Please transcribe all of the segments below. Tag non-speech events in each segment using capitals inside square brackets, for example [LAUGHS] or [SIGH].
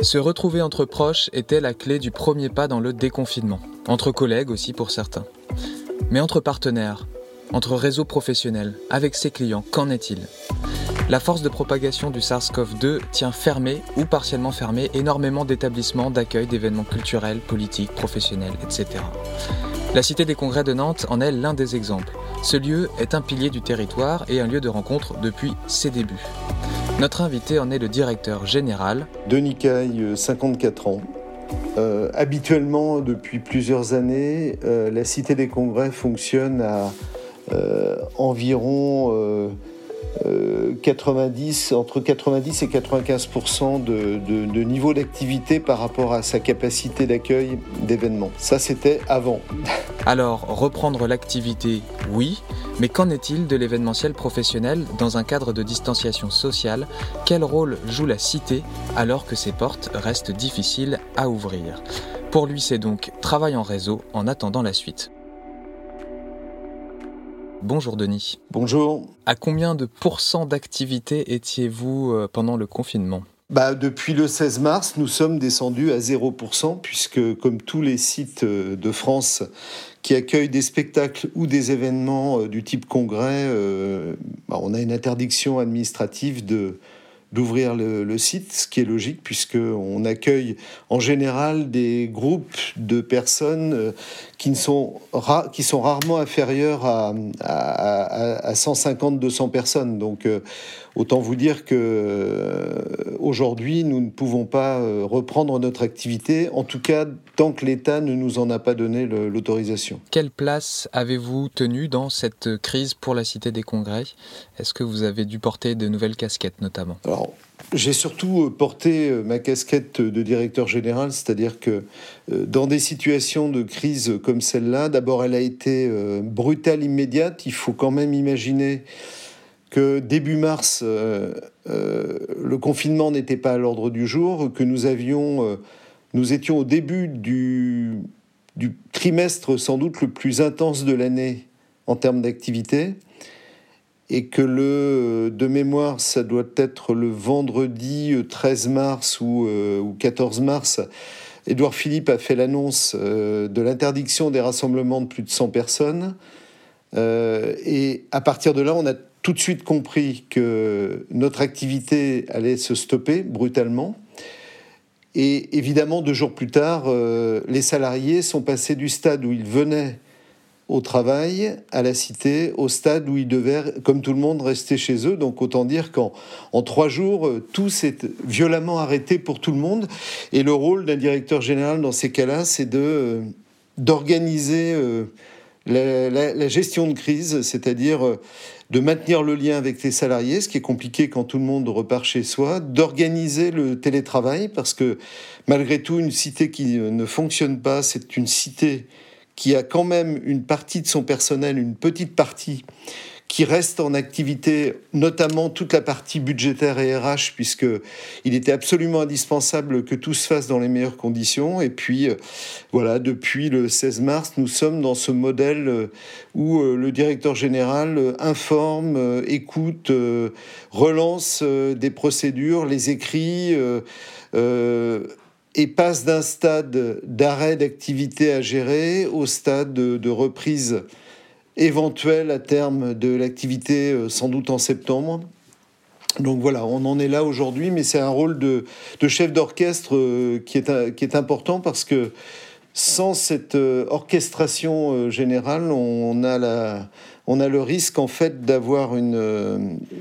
Se retrouver entre proches était la clé du premier pas dans le déconfinement, entre collègues aussi pour certains. Mais entre partenaires, entre réseaux professionnels, avec ses clients, qu'en est-il? La force de propagation du SARS-CoV-2 tient fermé ou partiellement fermé énormément d'établissements d'accueil d'événements culturels, politiques, professionnels, etc. La Cité des Congrès de Nantes en est l'un des exemples. Ce lieu est un pilier du territoire et un lieu de rencontre depuis ses débuts. Notre invité en est le directeur général. Denis Caille, 54 ans. Euh, habituellement, depuis plusieurs années, euh, la Cité des Congrès fonctionne à euh, environ 90, entre 90 et 95 de, de niveau d'activité par rapport à sa capacité d'accueil d'événements. Ça, c'était avant. [LAUGHS] Alors, reprendre l'activité, oui, mais qu'en est-il de l'événementiel professionnel dans un cadre de distanciation sociale? Quel rôle joue la cité alors que ses portes restent difficiles à ouvrir? Pour lui, c'est donc travail en réseau en attendant la suite. Bonjour Denis. Bonjour. À combien de pourcents d'activité étiez-vous euh, pendant le confinement? Bah, depuis le 16 mars, nous sommes descendus à 0%, puisque comme tous les sites euh, de France qui accueillent des spectacles ou des événements euh, du type congrès, euh, bah, on a une interdiction administrative de, d'ouvrir le, site, ce qui est logique puisqu'on accueille en général des groupes de personnes euh, qui, ne sont, qui sont rarement inférieurs à, à, à 150-200 personnes. Donc euh, autant vous dire que euh, aujourd'hui nous ne pouvons pas reprendre notre activité, en tout cas tant que l'État ne nous en a pas donné l'autorisation. Quelle place avez-vous tenu dans cette crise pour la Cité des Congrès? Est-ce que vous avez dû porter de nouvelles casquettes notamment? J'ai surtout euh, porté euh, ma casquette de directeur général, c'est-à-dire que euh, dans des situations de crise comme celle-là, d'abord elle a été brutale, immédiate. Il faut quand même imaginer que début mars, le confinement n'était pas à l'ordre du jour, que nous étions au début du trimestre sans doute le plus intense de l'année en termes d'activité et que le de mémoire, ça doit être le vendredi 13 euh, mars ou, euh, ou 14 mars, Édouard Philippe a fait l'annonce euh, de l'interdiction des rassemblements de plus de 100 personnes. et à partir de là, on a tout de suite compris que notre activité allait se stopper brutalement. Et évidemment, deux jours plus tard, les salariés sont passés du stade où ils venaient au travail, à la cité, au stade où ils devaient, comme tout le monde, rester chez eux. Donc autant dire qu'en en trois jours, euh, tout s'est violemment arrêté pour tout le monde. Et le rôle d'un directeur général dans ces cas-là, c'est euh, d'organiser euh, la, gestion de crise, c'est-à-dire de maintenir le lien avec les salariés, ce qui est compliqué quand tout le monde repart chez soi, d'organiser le télétravail, parce que malgré tout, une cité qui ne fonctionne pas, c'est une cité qui a quand même une partie de son personnel, une petite partie, qui reste en activité, notamment toute la partie budgétaire et RH, puisque il était absolument indispensable que tout se fasse dans les meilleures conditions. Et puis, euh, voilà, depuis le 16 mars, nous sommes dans ce modèle euh, où euh, le directeur général informe, écoute, relance des procédures, les écrits et passe d'un stade d'arrêt d'activité à gérer au stade de, reprise éventuelle à terme de l'activité, euh, sans doute en septembre. Donc voilà, on en est là aujourd'hui, mais c'est un rôle de, chef d'orchestre euh, qui, est, qui est important parce que sans cette euh, orchestration générale, on a la, on a le risque en fait d'avoir euh,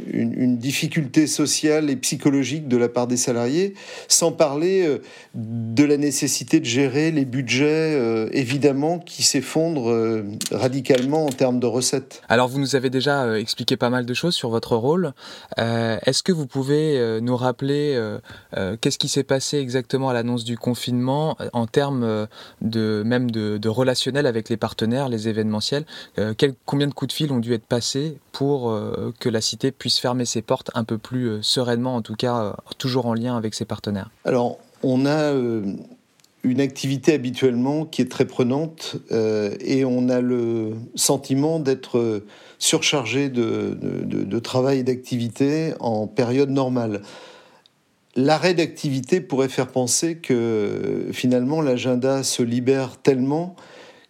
une, une, difficulté sociale et psychologique de la part des salariés, sans parler euh, de la nécessité de gérer les budgets, euh, évidemment, qui s'effondrent radicalement en termes de recettes. Alors vous nous avez déjà expliqué pas mal de choses sur votre rôle. Est-ce que vous pouvez nous rappeler qu'est-ce qui s'est passé exactement à l'annonce du confinement en termes de même de, relationnel avec les partenaires, les événementiels Combien de coups de ont dû être passés pour euh, que la cité puisse fermer ses portes un peu plus euh, sereinement, en tout cas euh, toujours en lien avec ses partenaires Alors, on a une activité habituellement qui est très prenante et on a le sentiment d'être surchargé de, travail et d'activité en période normale. l'arrêt d'activité pourrait faire penser que finalement l'agenda se libère tellement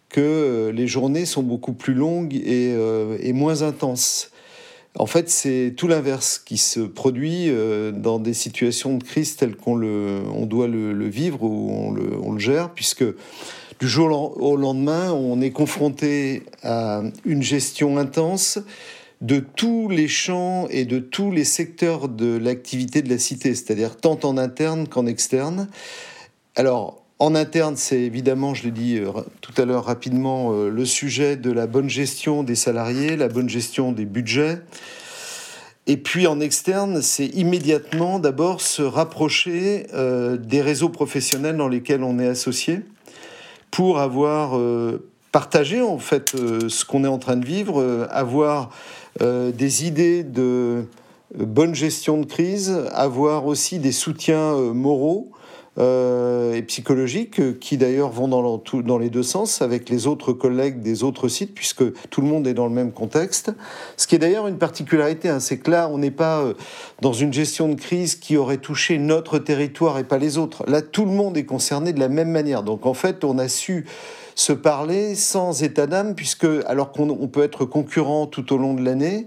que les journées sont beaucoup plus longues et, et moins intenses. En fait, c'est tout l'inverse qui se produit euh, dans des situations de crise telles qu'on le, on doit le, vivre ou on le, on le, gère, puisque du jour au lendemain, on est confronté à une gestion intense de tous les champs et de tous les secteurs de l'activité de la cité, c'est-à-dire tant en interne qu'en externe. Alors, en interne, c'est évidemment, je l'ai dit euh, tout à l'heure rapidement, euh, le sujet de la bonne gestion des salariés, la bonne gestion des budgets. Et puis en externe, c'est immédiatement d'abord se rapprocher euh, des réseaux professionnels dans lesquels on est associé pour avoir partagé en fait ce qu'on est en train de vivre, avoir des idées de bonne gestion de crise, avoir aussi des soutiens moraux euh, et psychologiques, euh, qui d'ailleurs vont dans, les deux sens avec les autres collègues des autres sites, puisque tout le monde est dans le même contexte. Ce qui est d'ailleurs une particularité, hein, c'est que là, on n'est pas euh, dans une gestion de crise qui aurait touché notre territoire et pas les autres. Là, tout le monde est concerné de la même manière. Donc en fait, on a su se parler sans état d'âme, puisque alors qu'on peut être concurrent tout au long de l'année,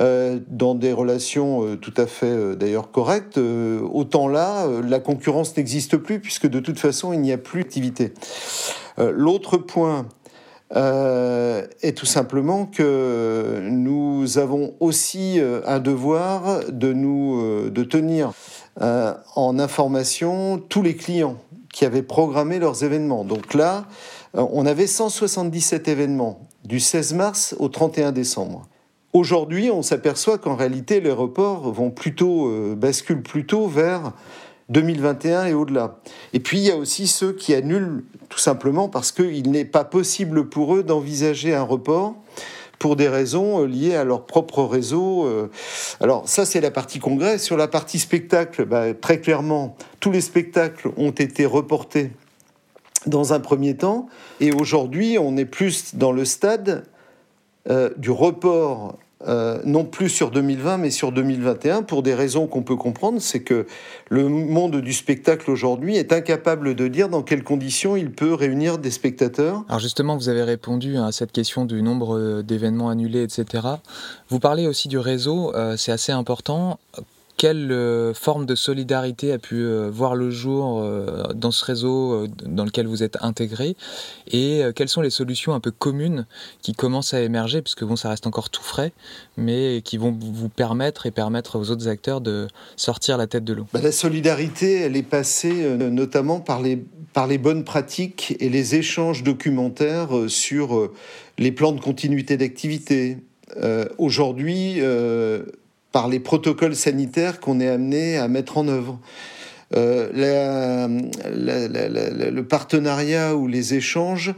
euh, dans des relations euh, tout à fait euh, d'ailleurs correctes, autant là, la concurrence n'existe plus, puisque de toute façon, il n'y a plus d'activité. L'autre point, est tout simplement que nous avons aussi un devoir de nous de tenir en information tous les clients qui avaient programmé leurs événements. Donc là, euh, on avait 177 événements du 16 mars au 31 décembre. Aujourd'hui, on s'aperçoit qu'en réalité, les reports vont plutôt, euh, basculent plutôt vers 2021 et au-delà. Et puis, il y a aussi ceux qui annulent tout simplement parce qu'il n'est pas possible pour eux d'envisager un report pour des raisons euh, liées à leur propre réseau. Alors ça, c'est la partie congrès. Sur la partie spectacle, bah, très clairement, tous les spectacles ont été reportés dans un premier temps. Et aujourd'hui, on est plus dans le stade euh, du report, euh, non plus sur 2020, mais sur 2021, pour des raisons qu'on peut comprendre. C'est que le monde du spectacle aujourd'hui est incapable de dire dans quelles conditions il peut réunir des spectateurs. Alors justement, vous avez répondu à cette question du nombre euh, d'événements annulés, etc. Vous parlez aussi du réseau, c'est assez important quelle euh, forme de solidarité a pu euh, voir le jour euh, dans ce réseau dans lequel vous êtes intégré? Et quelles sont les solutions un peu communes qui commencent à émerger? Puisque bon ça reste encore tout frais mais qui vont vous permettre et permettre aux autres acteurs de sortir la tête de l'eau. Bah, la solidarité elle est passée notamment par les par les bonnes pratiques et les échanges documentaires sur les plans de continuité d'activité. Aujourd'hui, par les protocoles sanitaires qu'on est amené à mettre en œuvre. Euh, le partenariat ou les échanges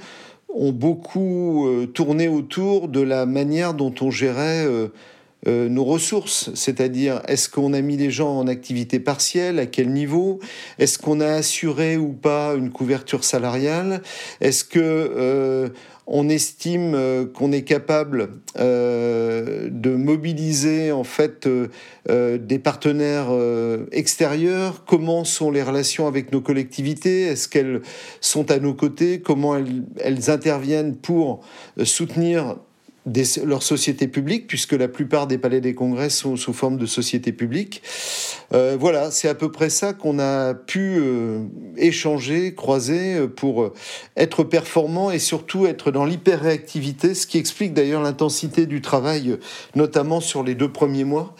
ont beaucoup euh, tourné autour de la manière dont on gérait euh, nos ressources, c'est-à-dire est-ce qu'on a mis les gens en activité partielle, à quel niveau, est-ce qu'on a assuré ou pas une couverture salariale, est-ce que on estime euh, qu'on est capable euh, de mobiliser en fait euh, des partenaires extérieurs. Comment sont les relations avec nos collectivités? Est-ce qu'elles sont à nos côtés? Comment elles interviennent pour soutenir des, leur société publique, puisque la plupart des palais des congrès sont sous forme de société publique. Euh, voilà, c'est à peu près ça qu'on a pu euh, échanger, croiser euh, pour être performant et surtout être dans l'hyper-réactivité, ce qui explique d'ailleurs l'intensité du travail, notamment sur les deux premiers mois.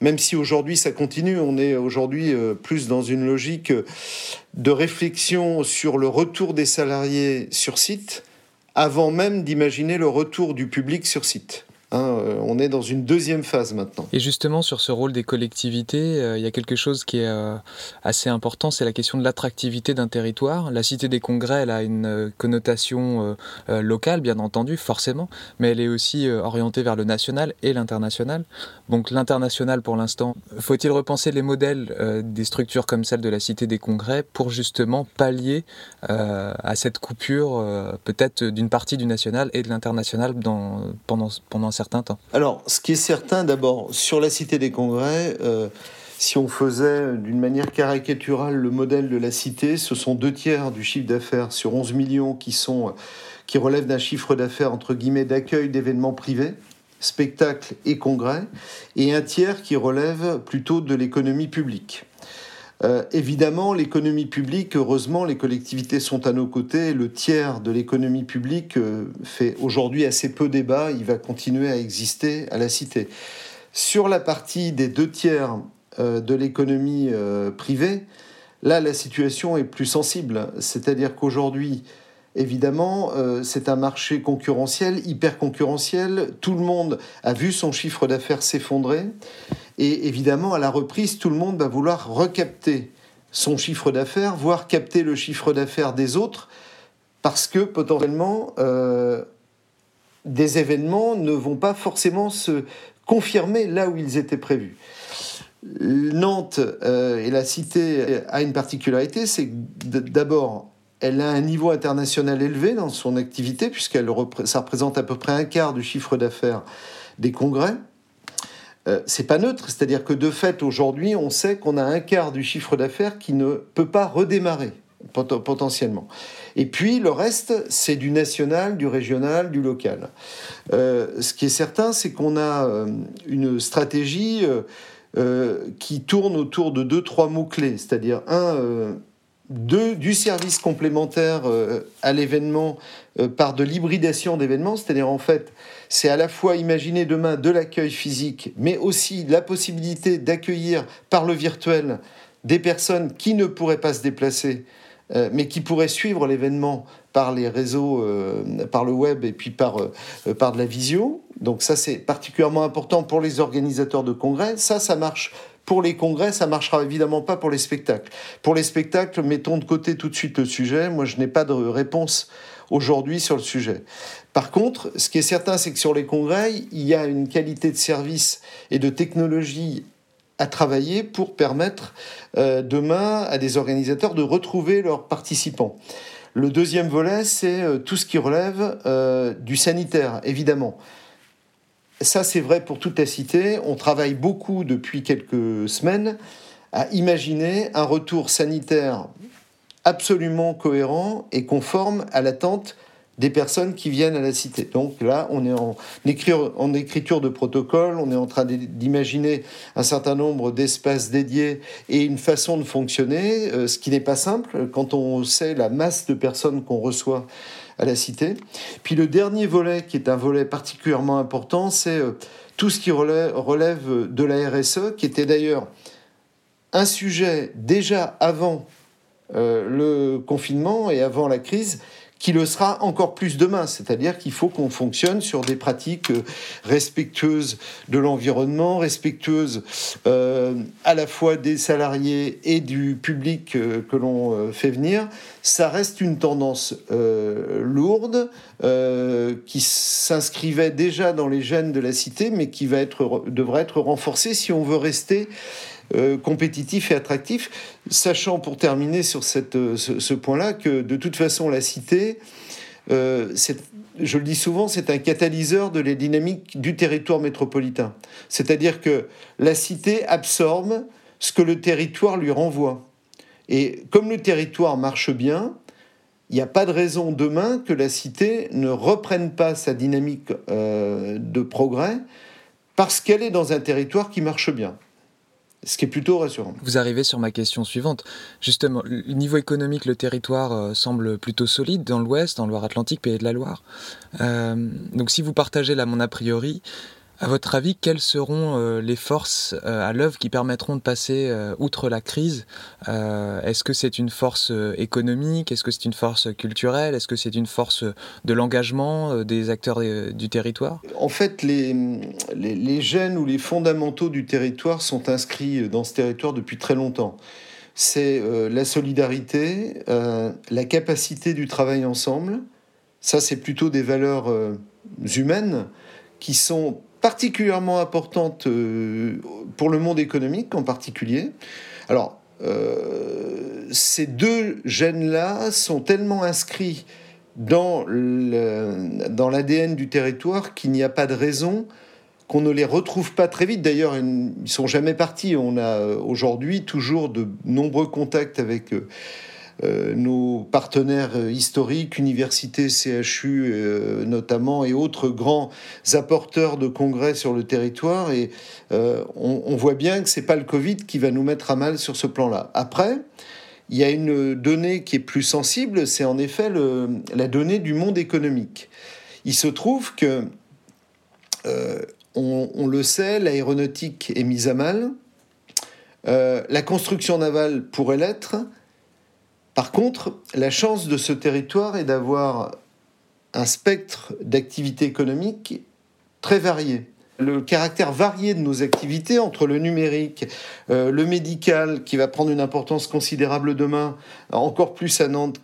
Même si aujourd'hui ça continue, on est aujourd'hui plus dans une logique de réflexion sur le retour des salariés sur site, avant même d'imaginer le retour du public sur site. Hein, euh, on est dans une deuxième phase maintenant. Et justement, sur ce rôle des collectivités, euh, il y a quelque chose qui est euh, assez important, c'est la question de l'attractivité d'un territoire. La Cité des Congrès, elle a une connotation locale, bien entendu, forcément, mais elle est aussi orientée vers le national et l'international. Donc l'international, pour l'instant, faut-il repenser les modèles des structures comme celle de la Cité des Congrès pour justement pallier à cette coupure, peut-être d'une partie du national et de l'international pendant, pendant Alors, ce qui est certain, d'abord, sur la Cité des Congrès, euh, si on faisait d'une manière caricaturale le modèle de la cité, ce sont deux tiers du chiffre d'affaires sur 11 millions qui, sont, qui relèvent d'un chiffre d'affaires entre guillemets d'accueil d'événements privés, spectacles et congrès, et un tiers qui relève plutôt de l'économie publique. Euh, évidemment, l'économie publique, heureusement, les collectivités sont à nos côtés. Le tiers de l'économie publique euh, fait aujourd'hui assez peu débat. Il va continuer à exister à la cité. Sur la partie des deux tiers euh, de l'économie privée, là, la situation est plus sensible. C'est-à-dire qu'aujourd'hui, évidemment, c'est un marché concurrentiel, hyper concurrentiel. Tout le monde a vu son chiffre d'affaires s'effondrer. Et évidemment, à la reprise, tout le monde va vouloir recapter son chiffre d'affaires, voire capter le chiffre d'affaires des autres, parce que potentiellement, euh, des événements ne vont pas forcément se confirmer là où ils étaient prévus. Nantes euh, et la cité a une particularité, c'est d'abord, elle a un niveau international élevé dans son activité, puisqu'elle ça représente à peu près un quart du chiffre d'affaires des congrès. Euh, c'est pas neutre, c'est-à-dire que de fait, aujourd'hui, on sait qu'on a un quart du chiffre d'affaires qui ne peut pas redémarrer potentiellement. Et puis le reste, c'est du national, du régional, du local. Euh, ce qui est certain, c'est qu'on a euh, une stratégie qui tourne autour de deux, trois mots-clés, c'est-à-dire un, du service complémentaire à l'événement par de l'hybridation d'événements, c'est-à-dire en fait c'est à la fois imaginer demain de l'accueil physique, mais aussi la possibilité d'accueillir par le virtuel des personnes qui ne pourraient pas se déplacer, euh, mais qui pourraient suivre l'événement par les réseaux, euh, par le web et puis par, euh, par de la visio. Donc ça, c'est particulièrement important pour les organisateurs de congrès. Ça, ça marche pour les congrès, ça marchera évidemment pas pour les spectacles. Pour les spectacles, mettons de côté tout de suite le sujet. Moi, je n'ai pas de réponse aujourd'hui sur le sujet. Par contre, ce qui est certain, c'est que sur les congrès, il y a une qualité de service et de technologie à travailler pour permettre euh, demain à des organisateurs de retrouver leurs participants. Le deuxième volet, c'est euh, tout ce qui relève euh, du sanitaire, évidemment. Ça, c'est vrai pour toute la cité. On travaille beaucoup depuis quelques semaines à imaginer un retour sanitaire absolument cohérent et conforme à l'attente des personnes qui viennent à la cité. Donc là, on est en, en écriture de protocole, on est en train d'imaginer un certain nombre d'espaces dédiés et une façon de fonctionner, euh, ce qui n'est pas simple quand on sait la masse de personnes qu'on reçoit à la cité. Puis le dernier volet, qui est un volet particulièrement important, c'est euh, tout ce qui relève, de la RSE, qui était d'ailleurs un sujet déjà avant le confinement et avant la crise, qui le sera encore plus demain. C'est-à-dire qu'il faut qu'on fonctionne sur des pratiques euh, respectueuses de l'environnement, respectueuses euh, à la fois des salariés et du public euh, que l'on fait venir. Ça reste une tendance lourde qui s'inscrivait déjà dans les gènes de la cité, mais qui va être, devrait être renforcée si on veut rester euh, compétitif et attractif, sachant pour terminer sur euh, ce, point-là que de toute façon la cité, euh, je le dis souvent, c'est un catalyseur de les dynamiques du territoire métropolitain. C'est-à-dire que la cité absorbe ce que le territoire lui renvoie. Et comme le territoire marche bien, il n'y a pas de raison demain que la cité ne reprenne pas sa dynamique de progrès parce qu'elle est dans un territoire qui marche bien ce qui est plutôt rassurant. Vous arrivez sur ma question suivante. Justement, le niveau économique, le territoire euh, semble plutôt solide dans l'Ouest, dans Loire-Atlantique, Pays de la Loire. Euh, donc si vous partagez là mon a priori, à votre avis, quelles seront euh, les forces euh, à l'œuvre qui permettront de passer euh, outre la crise Est-ce que c'est une force économique? Est-ce que c'est une force culturelle? Est-ce que c'est une force de l'engagement des acteurs du territoire? En fait, les, les, les gènes ou les fondamentaux du territoire sont inscrits dans ce territoire depuis très longtemps. C'est la solidarité, la capacité du travail ensemble. Ça, c'est plutôt des valeurs humaines qui sont particulièrement importante euh, pour le monde économique en particulier. Alors, euh, ces deux gènes-là sont tellement inscrits dans l'ADN du territoire qu'il n'y a pas de raison qu'on ne les retrouve pas très vite. D'ailleurs, ils sont jamais partis. On a aujourd'hui toujours de nombreux contacts avec euh, nos partenaires historiques, universités, CHU euh, notamment, et autres grands apporteurs de congrès sur le territoire. Et euh, on, voit bien que c'est pas le Covid qui va nous mettre à mal sur ce plan-là. Après, il y a une donnée qui est plus sensible, c'est en effet la donnée du monde économique. Il se trouve que, on, le sait, l'aéronautique est mise à mal. la construction navale pourrait l'être, par contre, la chance de ce territoire est d'avoir un spectre d'activités économiques très varié. Le caractère varié de nos activités entre le numérique, euh, le médical qui va prendre une importance considérable demain, encore plus à Nantes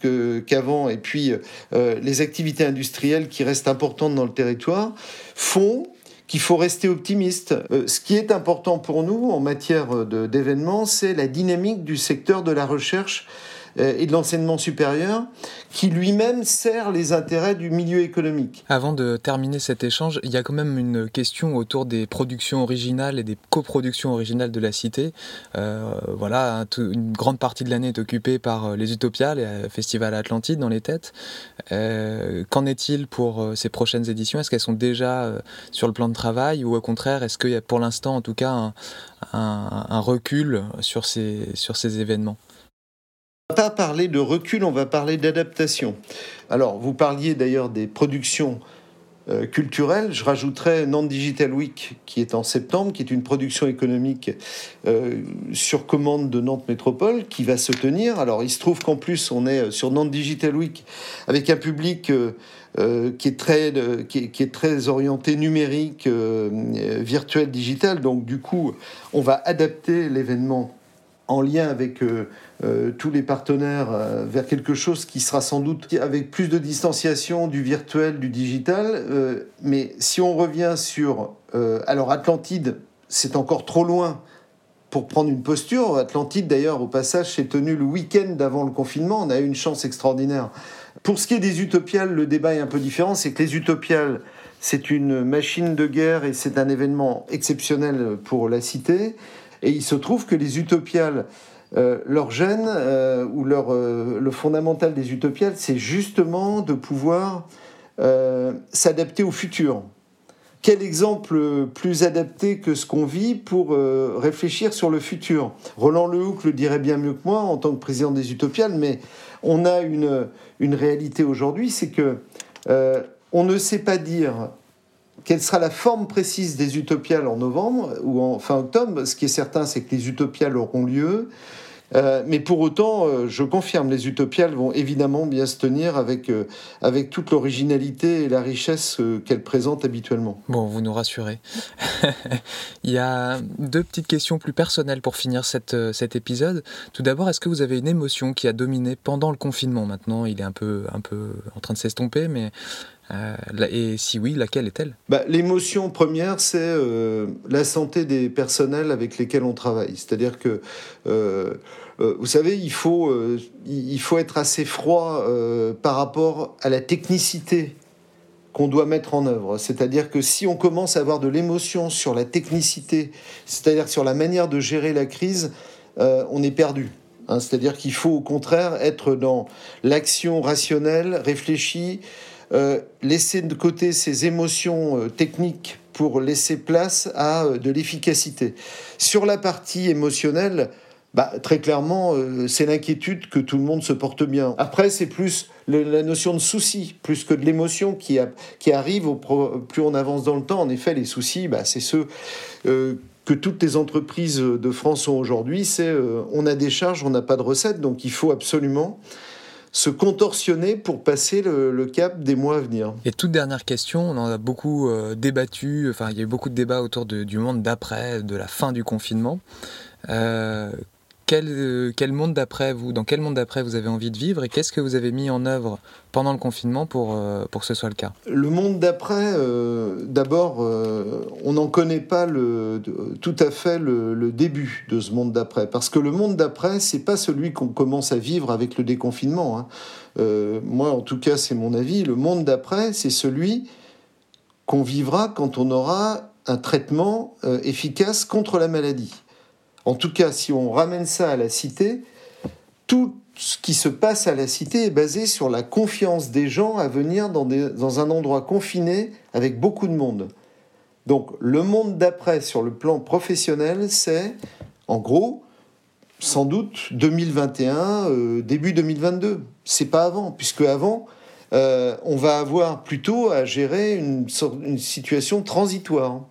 qu'avant, et puis euh, les activités industrielles qui restent importantes dans le territoire, font qu'il faut rester optimiste. Euh, ce qui est important pour nous en matière d'événements, c'est la dynamique du secteur de la recherche et de l'enseignement supérieur, qui lui-même sert les intérêts du milieu économique. Avant de terminer cet échange, il y a quand même une question autour des productions originales et des coproductions originales de la cité. Euh, voilà, une grande partie de l'année est occupée par euh, les Utopias, les festivals Atlantide dans les têtes. Qu'en est-il pour ces prochaines éditions? Est-ce qu'elles sont déjà sur le plan de travail ou au contraire, est-ce qu'il y a pour l'instant en tout cas un, un recul sur ces, sur ces événements? Va pas parler de recul, on va parler d'adaptation. Alors, vous parliez d'ailleurs des productions euh, culturelles. Je rajouterais Nantes Digital Week, qui est en septembre, qui est une production économique euh, sur commande de Nantes Métropole, qui va se tenir. Alors, il se trouve qu'en plus, on est sur Nantes Digital Week avec un public euh, qui, est très, qui, est, très orienté numérique, virtuel, digital. Donc, du coup, on va adapter l'événement en lien avec euh, euh, tous les partenaires euh, vers quelque chose qui sera sans doute avec plus de distanciation du virtuel, du digital. mais si on revient sur... alors Atlantide, c'est encore trop loin pour prendre une posture. Atlantide, d'ailleurs, au passage, s'est tenu le week-end d'avant le confinement. On a eu une chance extraordinaire. Pour ce qui est des utopiales, le débat est un peu différent. C'est que les utopiales, c'est une machine de guerre et c'est un événement exceptionnel pour la cité. Et il se trouve que les utopiales, euh, leur gène euh, ou leur, euh, le fondamental des utopiales, c'est justement de pouvoir s'adapter au futur. Quel exemple plus adapté que ce qu'on vit pour réfléchir sur le futur? Roland Lehoucq le dirait bien mieux que moi en tant que président des Utopiales, mais on a une, une réalité aujourd'hui, c'est que on ne sait pas dire quelle sera la forme précise des utopiales en novembre ou en fin octobre? Ce qui est certain, c'est que les utopiales auront lieu. Euh, mais pour autant, euh, je confirme, les utopiales vont évidemment bien se tenir avec, euh, avec toute l'originalité et la richesse qu'elles présentent habituellement. Bon, vous nous rassurez. [LAUGHS] Il y a deux petites questions plus personnelles pour finir cet épisode. Tout d'abord, est-ce que vous avez une émotion qui a dominé pendant le confinement? Maintenant, il est un peu, un peu en train de s'estomper, mais euh, et si oui, laquelle est-elle? Bah, L'émotion première, c'est euh, la santé des personnels avec lesquels on travaille. C'est-à-dire que, euh, vous savez, il faut, il faut être assez froid par rapport à la technicité qu'on doit mettre en œuvre. C'est-à-dire que si on commence à avoir de l'émotion sur la technicité, c'est-à-dire sur la manière de gérer la crise, on est perdu. Hein. c'est-à-dire qu'il faut au contraire être dans l'action rationnelle, réfléchie, euh, laisser de côté ces émotions euh, techniques pour laisser place à euh, de l'efficacité. Sur la partie émotionnelle, bah, très clairement, c'est l'inquiétude que tout le monde se porte bien. Après, c'est plus la notion de souci, plus que de l'émotion qui, arrive au plus on avance dans le temps. En effet, les soucis, bah, c'est ceux que toutes les entreprises de France ont aujourd'hui. C'est on a des charges, on n'a pas de recettes, donc il faut absolument se contorsionner pour passer le, cap des mois à venir. Et toute dernière question, on en a beaucoup euh, débattu, enfin il y a eu beaucoup de débats autour du monde d'après, de la fin du confinement. Euh, quel, euh, quel, monde d'après vous, dans quel monde d'après vous avez envie de vivre et qu'est-ce que vous avez mis en œuvre pendant le confinement pour, euh, pour que ce soit le cas? Le monde d'après, euh, d'abord, on n'en connaît pas le, tout à fait le, début de ce monde d'après, parce que le monde d'après, c'est pas celui qu'on commence à vivre avec le déconfinement. Hein. moi, en tout cas, c'est mon avis. Le monde d'après, c'est celui qu'on vivra quand on aura un traitement efficace contre la maladie. En tout cas, si on ramène ça à la cité, tout ce qui se passe à la cité est basé sur la confiance des gens à venir dans, un endroit confiné avec beaucoup de monde. Donc le monde d'après sur le plan professionnel, c'est en gros sans doute 2021, euh, début 2022. C'est pas avant, puisque avant, euh, on va avoir plutôt à gérer une situation transitoire.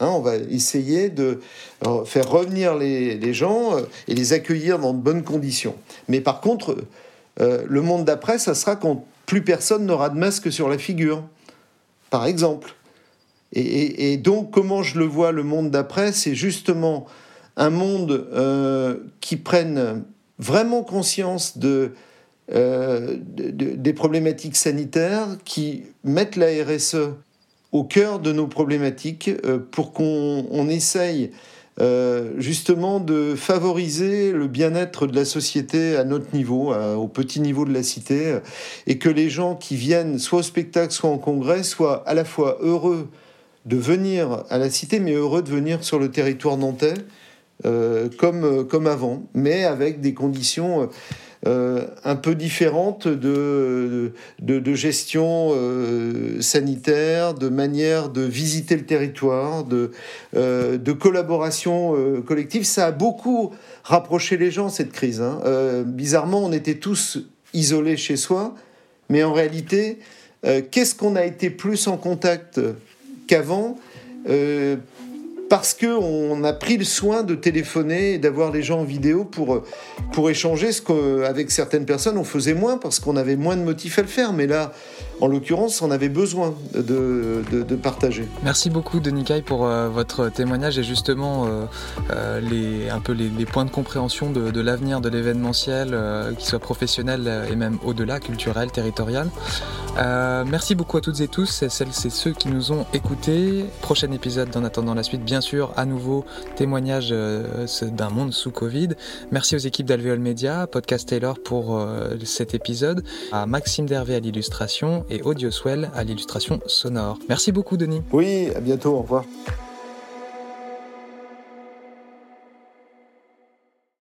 Hein, on va essayer de euh, faire revenir les, gens et les accueillir dans de bonnes conditions. Mais par contre, le monde d'après, ça sera quand plus personne n'aura de masque sur la figure, par exemple. et donc, comment je le vois, le monde d'après, c'est justement un monde euh, qui prenne vraiment conscience de, euh, des problématiques sanitaires, qui mettent la RSE au cœur de nos problématiques euh, pour qu'on essaye justement de favoriser le bien-être de la société à notre niveau, au petit niveau de la cité, et que les gens qui viennent soit au spectacle, soit en congrès, soient à la fois heureux de venir à la cité, mais heureux de venir sur le territoire nantais euh, euh, comme avant, mais avec des conditions euh, un peu différentes de, gestion sanitaire, de manière de visiter le territoire, de, de collaboration collective. Ça a beaucoup rapproché les gens, cette crise. Hein. bizarrement, on était tous isolés chez soi, mais en réalité, qu'est-ce qu'on a été plus en contact qu'avant? Parce qu'on a pris le soin de téléphoner et d'avoir les gens en vidéo pour, pour échanger, ce qu'avec certaines personnes on faisait moins parce qu'on avait moins de motifs à le faire. Mais là, en l'occurrence, on avait besoin de, de, partager. Merci beaucoup, Denis pour euh, votre témoignage et justement euh, euh, les, un peu les, points de compréhension de, l'avenir de l'événementiel, qu'il soit professionnel et même au-delà, culturel, territorial. merci beaucoup à toutes et tous, celles et ceux qui nous ont écoutés. Prochain épisode d'En attendant la suite, bien sûr, à nouveau témoignage d'un monde sous Covid. Merci aux équipes d'Alvéole Media, Podcast Taylor pour cet épisode, à Maxime Dervé à l'illustration et Audioswell à l'illustration sonore. Merci beaucoup Denis. Oui, à bientôt, au revoir.